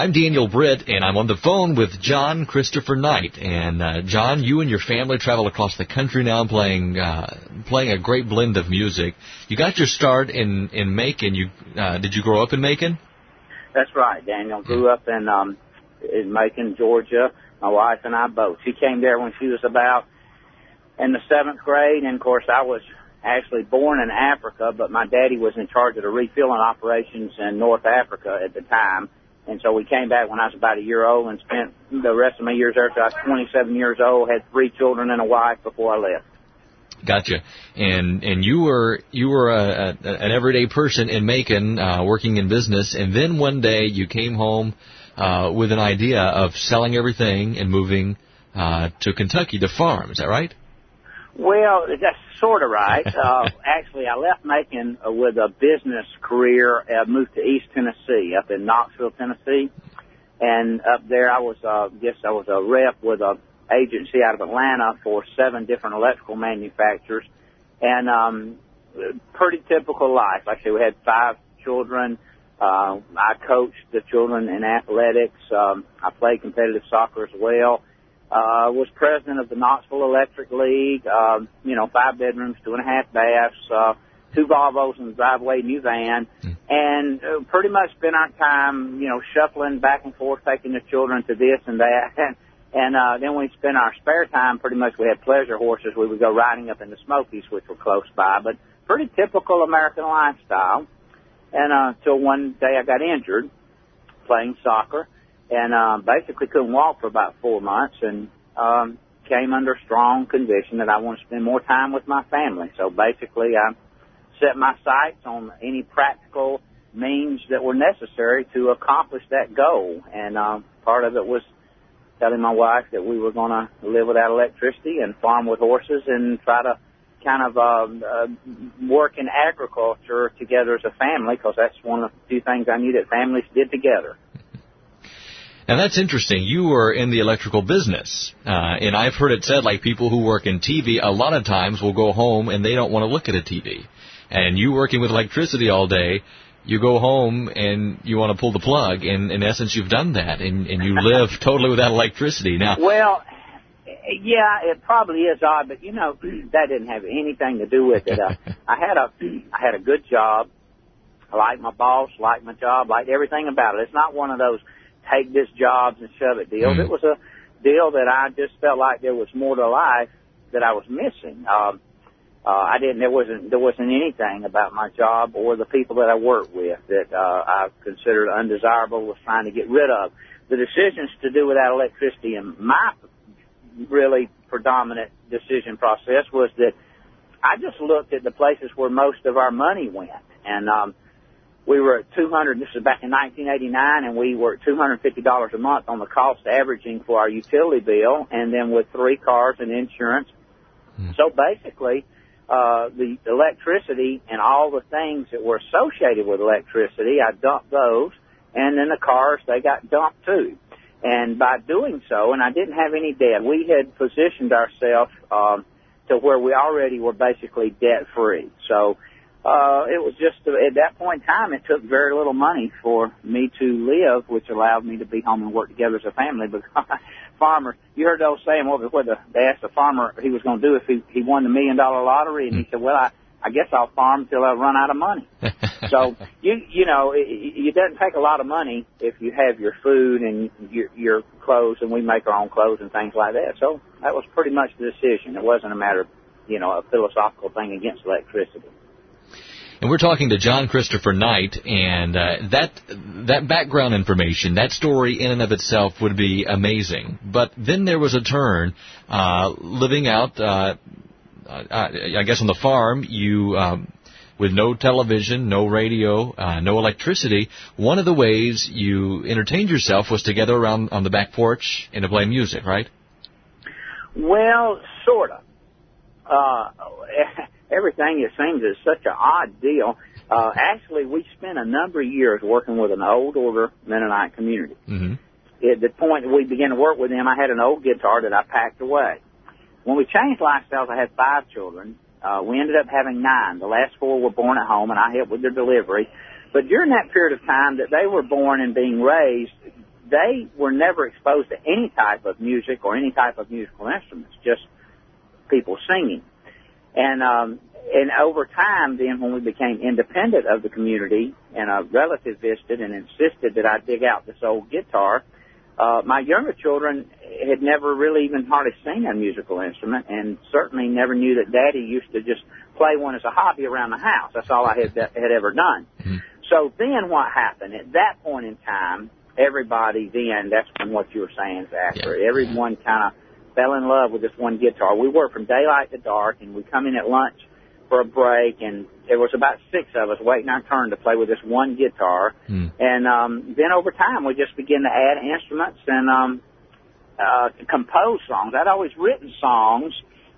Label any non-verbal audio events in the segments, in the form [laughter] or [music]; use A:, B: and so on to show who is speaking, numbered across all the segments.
A: I'm Daniel Britt, and I'm on the phone with John Christopher Knight. And uh, John, you and your family travel across the country now, playing uh, playing a great blend of music. You got your start in in Macon. You uh, did you grow up in Macon?
B: That's right, Daniel. Grew up in um, in Macon, Georgia. My wife and I both. She came there when she was about in the seventh grade, and of course I was actually born in Africa, but my daddy was in charge of the refilling operations in North Africa at the time. And so we came back when I was about a year old and spent the rest of my years there until I was 27 years old, had three children and a wife before I left.
A: Gotcha. And and you were you were a, a, an everyday person in Macon, uh, working in business, and then one day you came home uh, with an idea of selling everything and moving uh, to Kentucky to farm. Is that right?
B: Well, that's sort of right. [laughs] Uh, actually, I left Macon uh, with a business career. I moved to East Tennessee, up in Knoxville, Tennessee, and up there I was, uh, guess I was a rep with a agency out of Atlanta for seven different electrical manufacturers, and um, pretty typical life. Said, we had five children. Uh, I coached the children in athletics. Um, I played competitive soccer as well uh, was president of the Knoxville Electric League, uh, you know, five bedrooms, two and a half baths, uh, two Volvos in the driveway, new van, mm. and uh, pretty much spent our time, you know, shuffling back and forth, taking the children to this and that. [laughs] And, and uh, then we spent our spare time, pretty much we had pleasure horses. We would go riding up in the Smokies, which were close by, but pretty typical American lifestyle. And uh, until one day I got injured playing soccer and uh, basically couldn't walk for about four months and um, came under strong conviction that I want to spend more time with my family. So basically, I set my sights on any practical means that were necessary to accomplish that goal. And uh, part of it was telling my wife that we were going to live without electricity and farm with horses and try to kind of uh, uh, work in agriculture together as a family because that's one of the few things I knew that families did together.
A: Now that's interesting. You were in the electrical business, uh, and I've heard it said like people who work in TV a lot of times will go home and they don't want to look at a TV. And you working with electricity all day, you go home and you want to pull the plug. And in essence, you've done that, and, and you live [laughs] totally without electricity now.
B: Well, yeah, it probably is odd, but you know [clears throat] that didn't have anything to do with it. Uh, [laughs] I had a I had a good job. I liked my boss, liked my job, liked everything about it. It's not one of those take this jobs and shove it deals. Mm-hmm. It was a deal that I just felt like there was more to life that I was missing. Um, uh, I didn't, there wasn't, there wasn't anything about my job or the people that I worked with that, uh, I considered undesirable, was trying to get rid of. The decisions to do without electricity and my really predominant decision process was that I just looked at the places where most of our money went. And, um, we were at 200, this is back in 1989, and we were at $250 a month on the cost averaging for our utility bill, and then with three cars and insurance. Mm. So basically, uh, the electricity and all the things that were associated with electricity, I dumped those, and then the cars, they got dumped too. And by doing so, and I didn't have any debt, we had positioned ourselves, um, to where we already were basically debt free. So, uh, it was just at that point in time, it took very little money for me to live, which allowed me to be home and work together as a family. Because [laughs] farmers, you heard those saying, well, what the, they asked the farmer he was going to do if he he won the million dollar lottery, and he said, well, I I guess I'll farm till I run out of money. [laughs] so you you know it, it doesn't take a lot of money if you have your food and your your clothes, and we make our own clothes and things like that. So that was pretty much the decision. It wasn't a matter of you know a philosophical thing against electricity.
A: And we're talking to John Christopher Knight, and uh, that that background information, that story in and of itself would be amazing. But then there was a turn, uh, living out, uh, I guess on the farm, you. Um, with no television, no radio, uh, no electricity, one of the ways you entertained yourself was to gather around on the back porch and to play music, right?
B: Well, sort of. Uh, [laughs] everything it seems is such an odd deal. Uh, actually, we spent a number of years working with an old order Mennonite community. Mm-hmm. At the point that we began to work with them, I had an old guitar that I packed away. When we changed lifestyles, I had five children. Uh, we ended up having nine. The last four were born at home, and I helped with their delivery. But during that period of time that they were born and being raised, they were never exposed to any type of music or any type of musical instruments, just people singing. And um, and over time, then when we became independent of the community, and a relative visited and insisted that I dig out this old guitar, uh, my younger children had never really even hardly seen a musical instrument, and certainly never knew that Daddy used to just play one as a hobby around the house. That's all I had had ever done. Mm-hmm. So then, what happened at that point in time? Everybody then, that's when what you were saying is accurate. Yeah. Everyone kind of fell in love with this one guitar. We worked from daylight to dark, and we come in at lunch for a break, and there was about six of us waiting our turn to play with this one guitar. Mm. And um, then over time, we just began to add instruments and um, uh, compose songs. I'd always written songs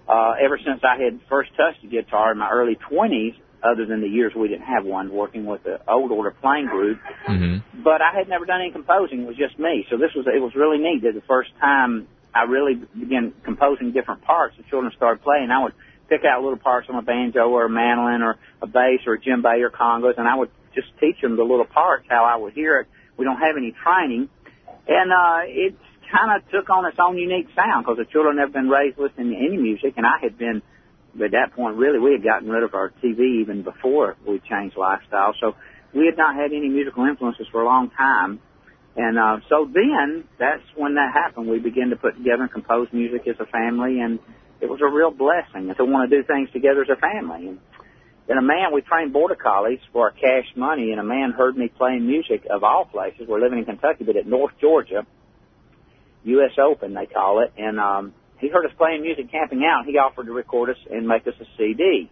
B: uh, ever since I had first touched a guitar in my early 20s, other than the years we didn't have one, working with the old order playing group. Mm-hmm. But I had never done any composing. It was just me. So this was, it was really neat that the first time I really began composing different parts, the children started playing. I would pick out little parts on a banjo or a mandolin or a bass or a djembe or congas, and I would just teach them the little parts, how I would hear it. We don't have any training. And, uh, it kind of took on its own unique sound because the children have been raised listening to any music, and I had been, at that point, really, we had gotten rid of our TV even before we changed lifestyle. So we had not had any musical influences for a long time. And uh, so then, that's when that happened. We began to put together and compose music as a family, and it was a real blessing to want to do things together as a family. And then a man, we trained border collies for our cash money, and a man heard me playing music of all places. We're living in Kentucky, but at North Georgia, U.S. Open they call it, and um, he heard us playing music camping out. He offered to record us and make us a CD.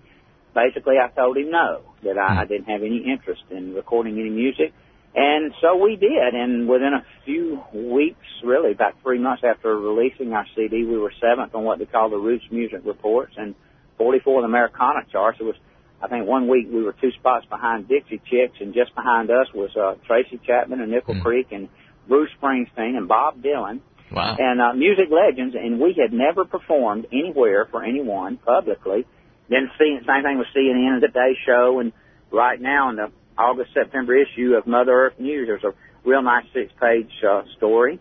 B: Basically, I told him no, that I, I didn't have any interest in recording any music. And so we did, and within a few weeks, really about three months after releasing our CD, we were seventh on what they call the Roots Music Reports and 44 on the Americana charts. It was, I think, one week we were two spots behind Dixie Chicks, and just behind us was uh, Tracy Chapman and Nickel mm. Creek and Bruce Springsteen and Bob Dylan.
A: Wow.
B: And uh, music legends, and we had never performed anywhere for anyone publicly. Then same thing with CNN and the Today Show, and right now in the August September issue of Mother Earth News. There's a real nice six page uh, story.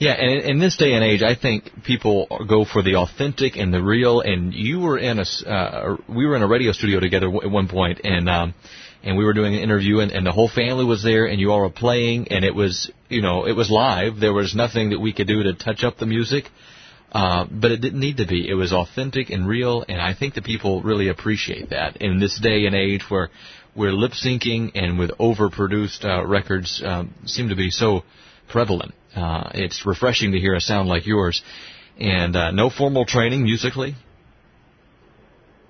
A: Yeah, and in this day and age, I think people go for the authentic and the real. And you were in a, uh, we were in a radio studio together at one point, and um, and we were doing an interview, and, and the whole family was there, and you all were playing, and it was, you know, it was live. There was nothing that we could do to touch up the music, uh, but it didn't need to be. It was authentic and real, and I think that people really appreciate that in this day and age where where lip syncing and with overproduced uh, records um, seem to be so prevalent. Uh, it's refreshing to hear a sound like yours. And uh, no formal training musically?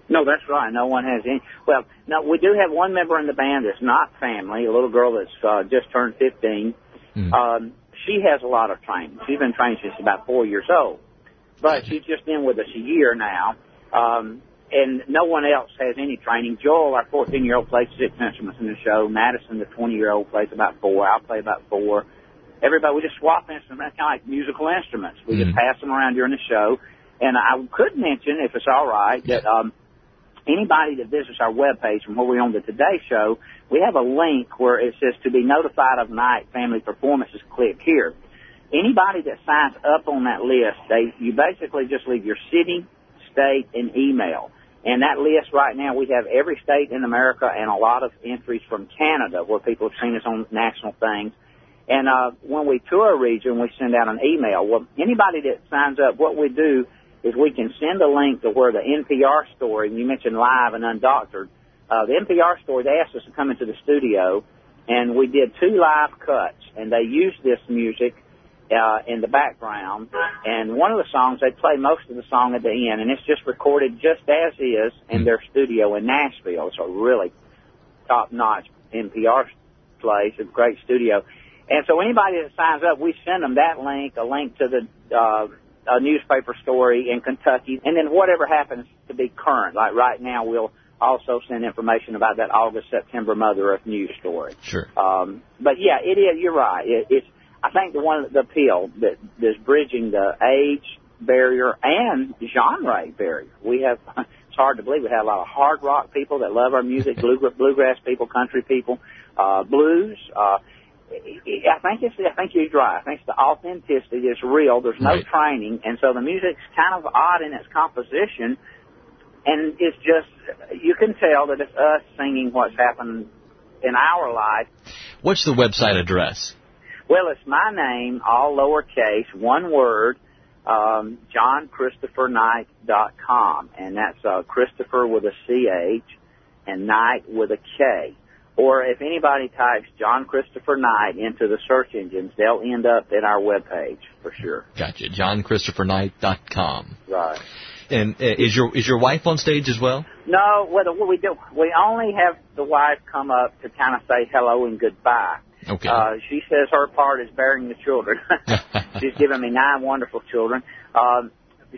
B: No, that's right. No one has any. Well, no, we do have one member in the band that's not family, a little girl that's uh, just turned 15. Mm. Um, she has a lot of training. She's been trained since about four years old. But she's just been with us a year now. Um, and no one else has any training. Joel, our 14 year old, plays six instruments in the show. Madison, the 20 year old, plays about four. I'll play about four. Everybody, we just swap instruments, kind of like musical instruments. We mm-hmm. just pass them around during the show. And I could mention, if it's all right, that um, anybody that visits our webpage from where we're on the Today Show, we have a link where it says to be notified of Knight family performances. Click here. Anybody that signs up on that list, they you basically just leave your city, state, and email. And that list right now, we have every state in America and a lot of entries from Canada where people have seen us on national things. And uh, when we tour a region, we send out an email. Well, anybody that signs up, what we do is we can send a link to where the NPR story, and you mentioned live and undoctored, uh, the NPR story, they asked us to come into the studio, and we did two live cuts, and they used this music uh, in the background. And one of the songs, they play most of the song at the end, and it's just recorded just as is in their studio in Nashville. It's a really top-notch NPR place, a great studio. And so anybody that signs up, we send them that link, a link to the uh, a newspaper story in Kentucky, and then whatever happens to be current. Like right now, we'll also send information about that August September Mother Earth news story.
A: Sure.
B: Um, but yeah, it is. You're right. It, it's I think the one the appeal that is bridging the age barrier and genre barrier. We have [laughs] it's hard to believe we have a lot of hard rock people that love our music, [laughs] bluegrass people, country people, uh, blues. Uh, I think it's I think you're right. I think it's the authenticity is real. There's no
A: Right.
B: training, and so the music's kind of odd in its composition, and it's just you can tell that it's us singing what's happened in our life.
A: What's the website address?
B: Well, it's my name, all lowercase, one word, um, JohnChristopherKnight.com, and that's uh, Christopher with a C-H and Knight with a K. Or if anybody types John Christopher Knight into the search engines, they'll end up at our webpage for sure.
A: Gotcha. JohnChristopherKnight.com.
B: Right.
A: And uh, is your is your wife on stage as well?
B: No, well, we do, we only have the wife come up to kind of say hello and goodbye.
A: Okay.
B: Uh, she says her part is bearing the children. [laughs] she's given me nine wonderful children. Um,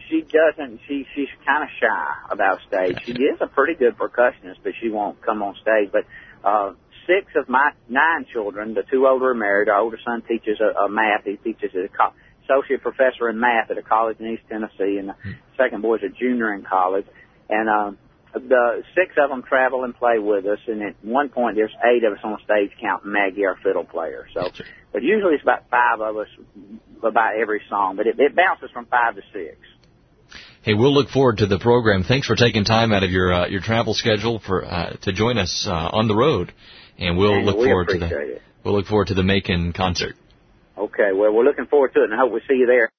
B: she doesn't. She she's kind of shy about stage. She is a pretty good percussionist, but she won't come on stage. But uh, six of my nine children, the two older are married. Our older son teaches a, a math. He teaches at a co- associate professor in math at a college in East Tennessee, and the second boy's a junior in college. And um, the six of them travel and play with us, and at one point there's eight of us on stage counting Maggie, our fiddle player. So, but usually it's about five of us about every song, but it, it bounces from five to six.
A: Hey, we'll look forward to the program. Thanks for taking time out of your uh, your travel schedule for uh, to join us uh, on the road, and we'll
B: And
A: look
B: we
A: forward to the
B: it.
A: we'll look forward to the Macon concert.
B: Okay, well we're looking forward to it, and I hope we see you there.